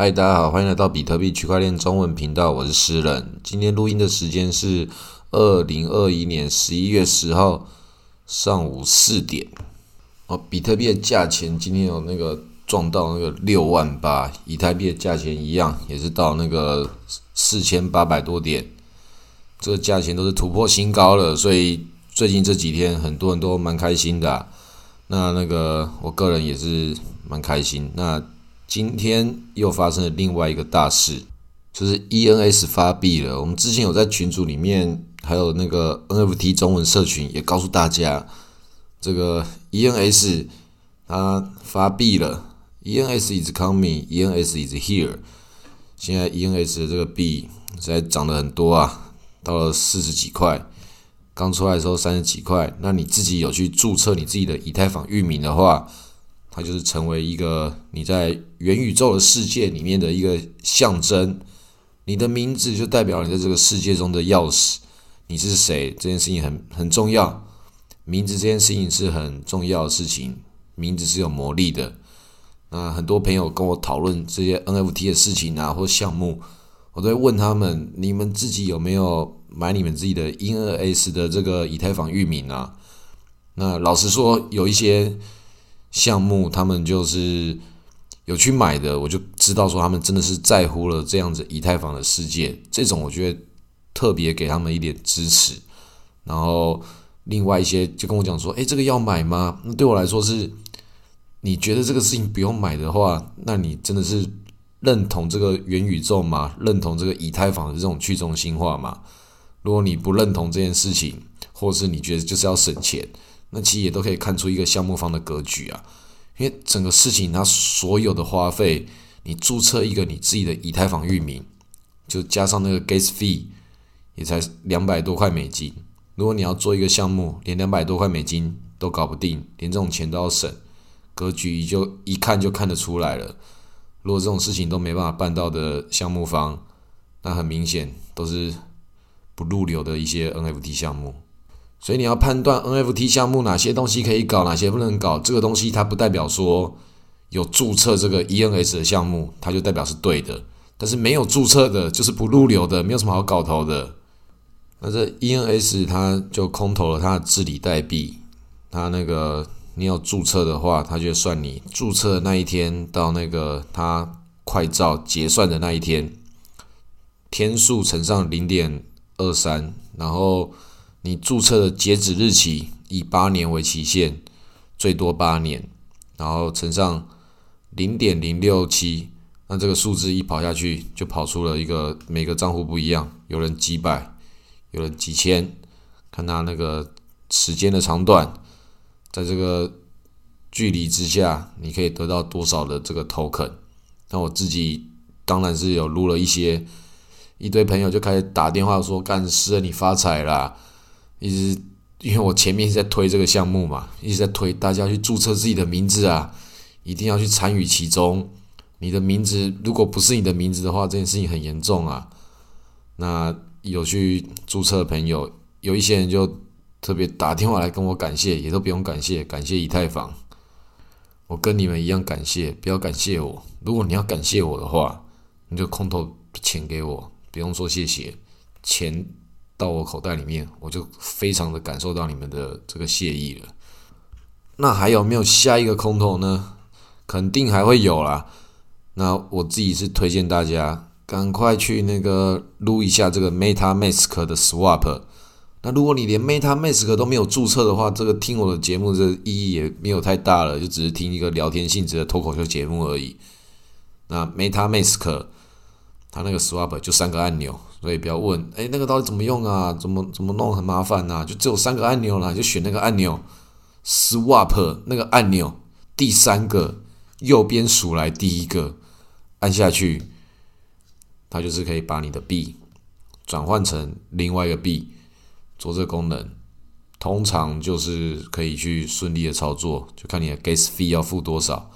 嗨，大家好，欢迎来到比特币区块链中文频道，我是诗人。今天录音的时间是二零二一年十一月十号上午四点。哦，比特币的价钱今天有那个撞到那个六万八，以太币的价钱一样，也是到那个四千八百多点，这个价钱都是突破新高了，所以最近这几天很多人都蛮开心的。那那个我个人也是蛮开心。那今天又发生了另外一个大事，就是 ENS 发币了。我们之前有在群组里面，还有那个 NFT 中文社群也告诉大家，这个 ENS 它发币了。ENS is coming，ENS is here。现在 ENS 的这个币现在涨得很多啊，到了四十几块，刚出来的时候三十几块。那你自己有去注册你自己的以太坊域名的话，它就是成为一个你在元宇宙的世界里面的一个象征，你的名字就代表你在这个世界中的钥匙。你是谁？这件事情很很重要，名字这件事情是很重要的事情，名字是有魔力的。那很多朋友跟我讨论这些 NFT 的事情啊，或项目，我都会问他们：你们自己有没有买你们自己的 ENS 的这个以太坊域名啊？那老实说，有一些。项目他们就是有去买的，我就知道说他们真的是在乎了这样子以太坊的世界，这种我觉得特别给他们一点支持。然后另外一些就跟我讲说：“诶，这个要买吗？”那对我来说是，你觉得这个事情不用买的话，那你真的是认同这个元宇宙吗？认同这个以太坊的这种去中心化吗？如果你不认同这件事情，或是你觉得就是要省钱。那其实也都可以看出一个项目方的格局啊，因为整个事情它所有的花费，你注册一个你自己的以太坊域名，就加上那个 gas fee，也才两百多块美金。如果你要做一个项目，连两百多块美金都搞不定，连这种钱都要省，格局就一看就看得出来了。如果这种事情都没办法办到的项目方，那很明显都是不入流的一些 NFT 项目。所以你要判断 NFT 项目哪些东西可以搞，哪些不能搞。这个东西它不代表说有注册这个 ENS 的项目，它就代表是对的。但是没有注册的，就是不入流的，没有什么好搞头的。那这 ENS 它就空投了它的治理代币，它那个你要注册的话，它就算你注册那一天到那个它快照结算的那一天，天数乘上零点二三，然后。你注册的截止日期以八年为期限，最多八年，然后乘上零点零六七，那这个数字一跑下去，就跑出了一个每个账户不一样，有人几百，有人几千，看他那个时间的长短，在这个距离之下，你可以得到多少的这个 token。那我自己当然是有录了一些，一堆朋友就开始打电话说：“干师，你发财啦！”一直因为我前面是在推这个项目嘛，一直在推大家去注册自己的名字啊，一定要去参与其中。你的名字如果不是你的名字的话，这件事情很严重啊。那有去注册的朋友，有一些人就特别打电话来跟我感谢，也都不用感谢，感谢以太坊。我跟你们一样感谢，不要感谢我。如果你要感谢我的话，你就空投钱给我，不用说谢谢，钱。到我口袋里面，我就非常的感受到你们的这个谢意了。那还有没有下一个空头呢？肯定还会有啦。那我自己是推荐大家赶快去那个撸一下这个 MetaMask 的 Swap。那如果你连 MetaMask 都没有注册的话，这个听我的节目这意义也没有太大了，就只是听一个聊天性质的脱口秀节目而已。那 MetaMask 它那个 Swap 就三个按钮。所以不要问，哎，那个到底怎么用啊？怎么怎么弄？很麻烦呐，就只有三个按钮啦，就选那个按钮，Swap 那个按钮，第三个右边数来第一个，按下去，它就是可以把你的币转换成另外一个币，做这个功能，通常就是可以去顺利的操作，就看你的 Gas fee 要付多少。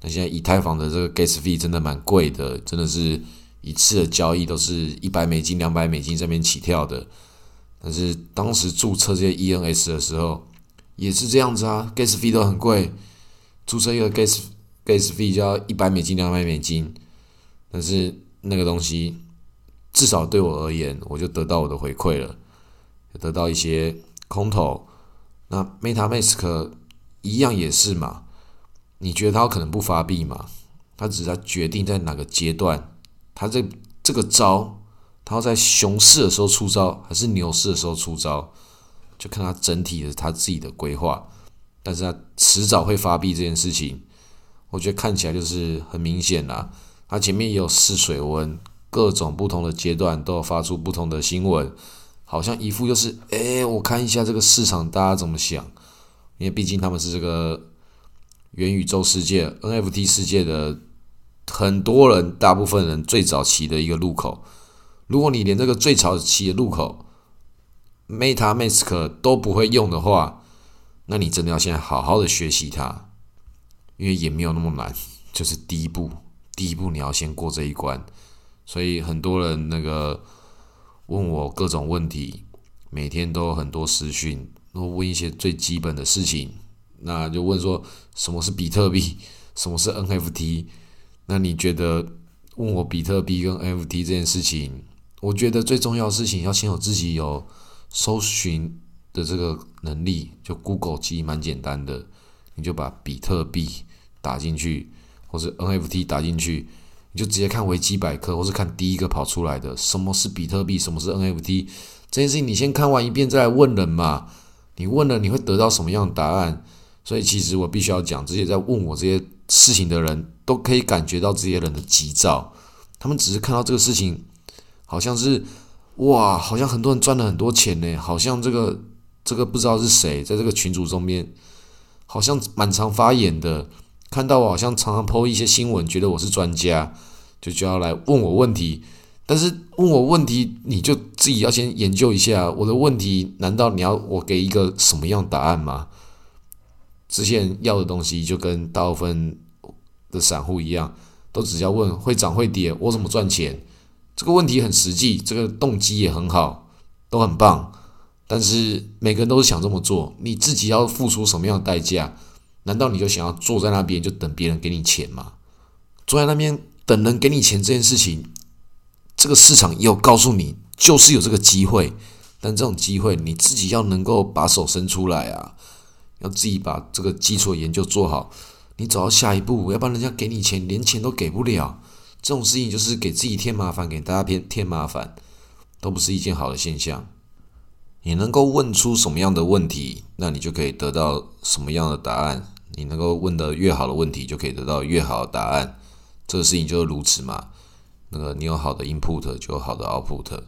那现在以太坊的这个 Gas fee 真的蛮贵的，真的是。一次的交易都是一百美金、两百美金这边起跳的，但是当时注册这些 ENS 的时候也是这样子啊，gas fee 都很贵，注册一个 gas gas fee 就要一百美金、两百美金，但是那个东西至少对我而言，我就得到我的回馈了，得到一些空投。那 MetaMask 一样也是嘛？你觉得它可能不发币嘛？它只是在决定在哪个阶段，他这这个招，他要在熊市的时候出招，还是牛市的时候出招，就看他整体的他自己的规划。但是他迟早会发币这件事情，我觉得看起来就是很明显啦。他前面也有试水温，各种不同的阶段都有发出不同的新闻，好像一副就是，哎，我看一下这个市场大家怎么想，因为毕竟他们是这个元宇宙世界 NFT 世界的。很多人，大部分人最早期的一个入口，如果你连这个最早期的入口 Meta Mask 都不会用的话，那你真的要现在好好的学习它，因为也没有那么难，就是第一步，第一步你要先过这一关。所以很多人那个问我各种问题，每天都有很多私讯，都问一些最基本的事情，那就问说什么是比特币，什么是 NFT。那你觉得问我比特币跟 NFT 这件事情，我觉得最重要的事情要先有自己有搜寻的这个能力。就 Google 其实蛮简单的，你就把比特币打进去，或者 NFT 打进去，你就直接看维基百科，或是看第一个跑出来的什么是比特币，什么是 NFT 这件事情，你先看完一遍再来问人嘛。你问了你会得到什么样的答案？所以其实我必须要讲，这些在问我这些事情的人。都可以感觉到这些人的急躁，他们只是看到这个事情，好像是哇，好像很多人赚了很多钱呢，好像这个这个不知道是谁在这个群组中面，好像满常发言的，看到我好像常常抛一些新闻，觉得我是专家，就就要来问我问题，但是问我问题，你就自己要先研究一下我的问题，难道你要我给一个什么样答案吗？之前要的东西就跟大部分。的散户一样，都只要问会涨会跌，我怎么赚钱？这个问题很实际，这个动机也很好，都很棒。但是每个人都是想这么做，你自己要付出什么样的代价？难道你就想要坐在那边就等别人给你钱吗？坐在那边等人给你钱这件事情，这个市场也有告诉你，就是有这个机会，但这种机会你自己要能够把手伸出来啊，要自己把这个基础研究做好。你走到下一步，要不然人家给你钱，连钱都给不了。这种事情就是给自己添麻烦，给大家添添麻烦，都不是一件好的现象。你能够问出什么样的问题，那你就可以得到什么样的答案。你能够问的越好的问题，就可以得到越好的答案。这个事情就是如此嘛。那个你有好的 input，就有好的 output。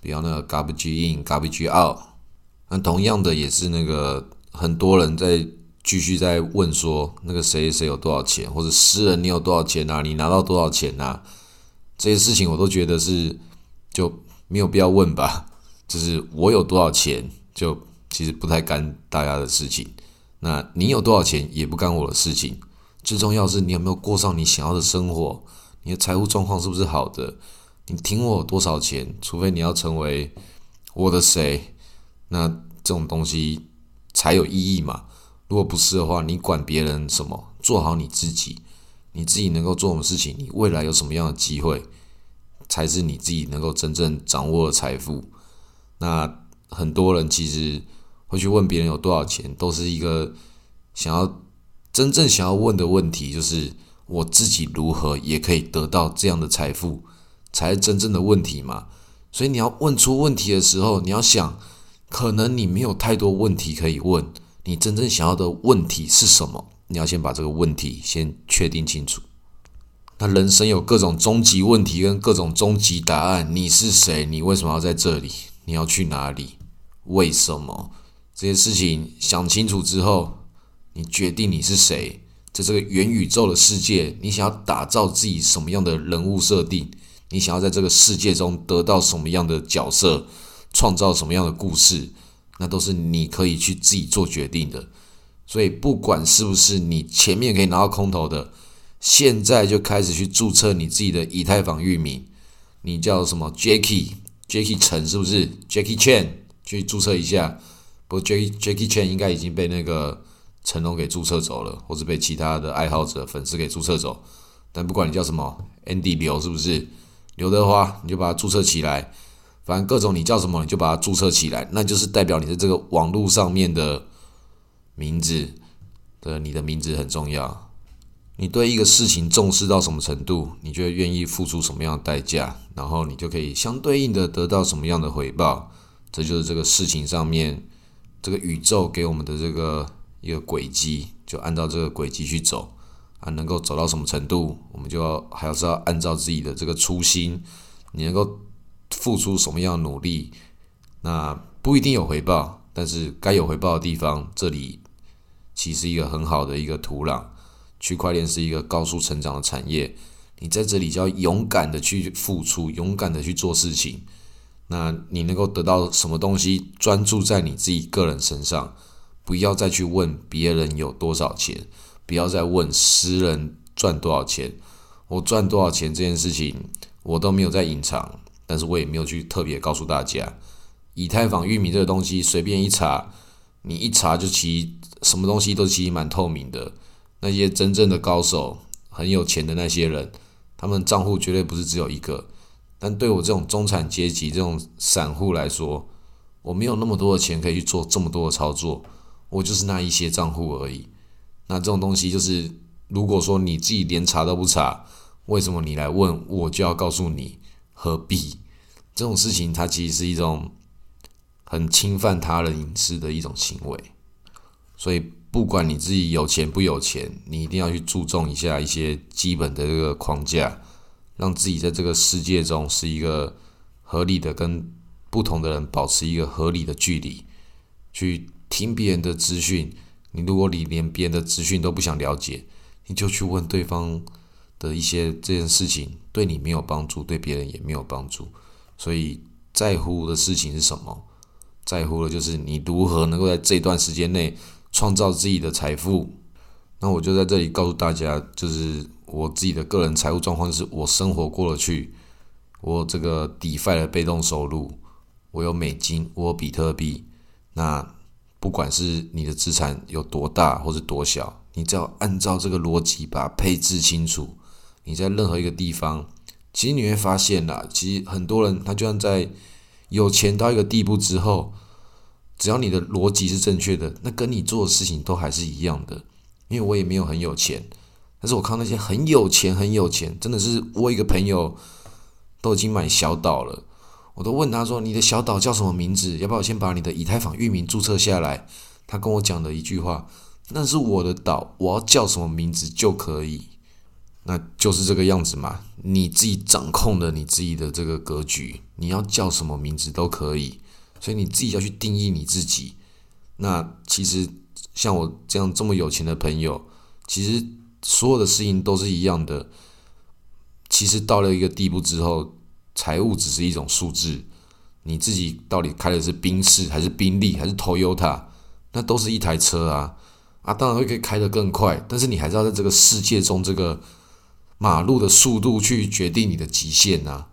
比方那个 garbage in，garbage out。那同样的也是那个很多人在。继续在问说那个谁谁有多少钱，或者私人你有多少钱啊？你拿到多少钱啊？这些事情我都觉得是就没有必要问吧。就是我有多少钱，就其实不太干大家的事情。那你有多少钱也不干我的事情。最重要是你有没有过上你想要的生活，你的财务状况是不是好的？你听我多少钱，除非你要成为我的谁，那这种东西才有意义嘛。如果不是的话，你管别人什么？做好你自己，你自己能够做什么事情，你未来有什么样的机会，才是你自己能够真正掌握的财富。那很多人其实会去问别人有多少钱，都是一个想要真正想要问的问题，就是我自己如何也可以得到这样的财富，才是真正的问题嘛。所以你要问出问题的时候，你要想，可能你没有太多问题可以问。你真正想要的问题是什么？你要先把这个问题先确定清楚。那人生有各种终极问题跟各种终极答案。你是谁？你为什么要在这里？你要去哪里？为什么？这些事情想清楚之后，你决定你是谁。在这个元宇宙的世界，你想要打造自己什么样的人物设定？你想要在这个世界中得到什么样的角色？创造什么样的故事？那都是你可以去自己做决定的，所以不管是不是你前面可以拿到空投的，现在就开始去注册你自己的以太坊域名，你叫什么 Jacky，Jacky 陈是不是 Jacky Chan 去注册一下？不过 Jacky Jacky Chan 应该已经被那个成龙给注册走了，或者被其他的爱好者粉丝给注册走。但不管你叫什么，Andy 刘是不是？刘德华，你就把它注册起来。反正各种你叫什么，你就把它注册起来，那就是代表你的这个网络上面的名字的，你的名字很重要。你对一个事情重视到什么程度，你就愿意付出什么样的代价，然后你就可以相对应的得到什么样的回报。这就是这个事情上面，这个宇宙给我们的这个一个轨迹，就按照这个轨迹去走啊，能够走到什么程度，我们就要还要是要按照自己的这个初心，你能够。付出什么样的努力，那不一定有回报，但是该有回报的地方，这里其实一个很好的一个土壤。区块链是一个高速成长的产业，你在这里就要勇敢的去付出，勇敢的去做事情。那你能够得到什么东西？专注在你自己个人身上，不要再去问别人有多少钱，不要再问私人赚多少钱。我赚多少钱这件事情，我都没有在隐藏。但是我也没有去特别告诉大家，以太坊玉米这个东西，随便一查，你一查就其什么东西都其实蛮透明的。那些真正的高手，很有钱的那些人，他们账户绝对不是只有一个。但对我这种中产阶级、这种散户来说，我没有那么多的钱可以去做这么多的操作，我就是那一些账户而已。那这种东西就是，如果说你自己连查都不查，为什么你来问我就要告诉你？何必这种事情？它其实是一种很侵犯他人隐私的一种行为。所以，不管你自己有钱不有钱，你一定要去注重一下一些基本的这个框架，让自己在这个世界中是一个合理的，跟不同的人保持一个合理的距离。去听别人的资讯，你如果你连别人的资讯都不想了解，你就去问对方。的一些这件事情对你没有帮助，对别人也没有帮助，所以在乎的事情是什么？在乎的就是你如何能够在这段时间内创造自己的财富。那我就在这里告诉大家，就是我自己的个人财务状况，是我生活过得去，我这个 DeFi 的被动收入，我有美金，我有比特币。那不管是你的资产有多大或者多小，你只要按照这个逻辑把它配置清楚。你在任何一个地方，其实你会发现啦，其实很多人他就算在有钱到一个地步之后，只要你的逻辑是正确的，那跟你做的事情都还是一样的。因为我也没有很有钱，但是我看那些很有钱、很有钱，真的是我一个朋友都已经买小岛了，我都问他说：“你的小岛叫什么名字？要不要先把你的以太坊域名注册下来？”他跟我讲的一句话：“那是我的岛，我要叫什么名字就可以。”那就是这个样子嘛，你自己掌控的你自己的这个格局，你要叫什么名字都可以，所以你自己要去定义你自己。那其实像我这样这么有钱的朋友，其实所有的事情都是一样的。其实到了一个地步之后，财务只是一种数字，你自己到底开的是宾士还是宾利还是 Toyota，那都是一台车啊啊，当然会可以开得更快，但是你还是要在这个世界中这个。马路的速度去决定你的极限啊。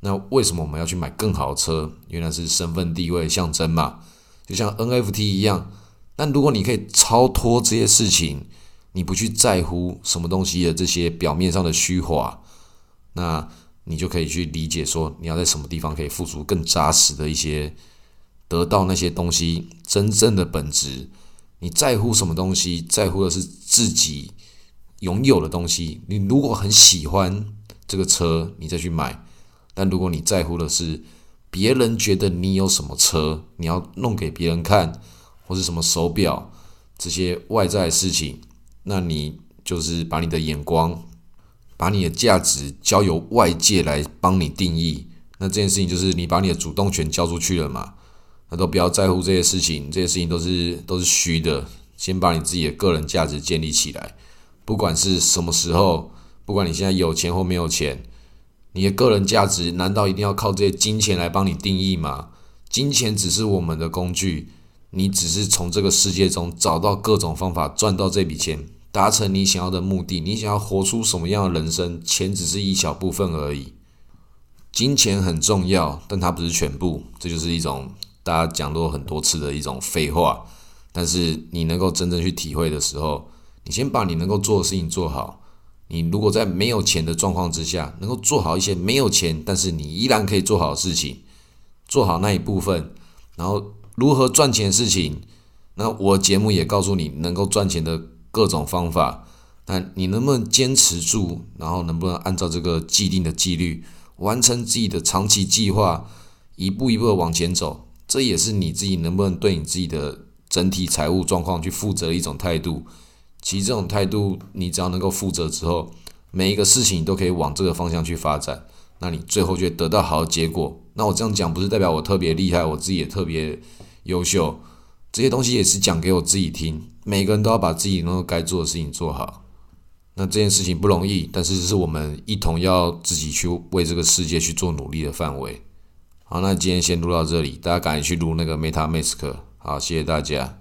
那为什么我们要去买更好的车？原来是身份地位象征嘛，就像 NFT 一样。但如果你可以超脱这些事情，你不去在乎什么东西的这些表面上的虚华，那你就可以去理解说，你要在什么地方可以付出更扎实的一些，得到那些东西真正的本质。你在乎什么东西？在乎的是自己。拥有的东西，你如果很喜欢这个车，你再去买；但如果你在乎的是别人觉得你有什么车，你要弄给别人看，或是什么手表这些外在的事情，那你就是把你的眼光、把你的价值交由外界来帮你定义。那这件事情就是你把你的主动权交出去了嘛？那都不要在乎这些事情，这些事情都是都是虚的。先把你自己的个人价值建立起来。不管是什么时候，不管你现在有钱或没有钱，你的个人价值难道一定要靠这些金钱来帮你定义吗？金钱只是我们的工具，你只是从这个世界中找到各种方法赚到这笔钱，达成你想要的目的。你想要活出什么样的人生，钱只是一小部分而已。金钱很重要，但它不是全部。这就是一种大家讲过很多次的一种废话。但是你能够真正去体会的时候，你先把你能够做的事情做好，你如果在没有钱的状况之下，能够做好一些没有钱，但是你依然可以做好的事情，做好那一部分，然后如何赚钱的事情，那我节目也告诉你能够赚钱的各种方法。但你能不能坚持住，然后能不能按照这个既定的纪律完成自己的长期计划，一步一步的往前走，这也是你自己能不能对你自己的整体财务状况去负责的一种态度。其实这种态度，你只要能够负责之后，每一个事情你都可以往这个方向去发展，那你最后就会得到好的结果。那我这样讲不是代表我特别厉害，我自己也特别优秀，这些东西也是讲给我自己听。每个人都要把自己能够该做的事情做好。那这件事情不容易，但是是我们一同要自己去为这个世界去做努力的范围。好，那今天先录到这里，大家赶紧去录那个 Meta Mask。好，谢谢大家。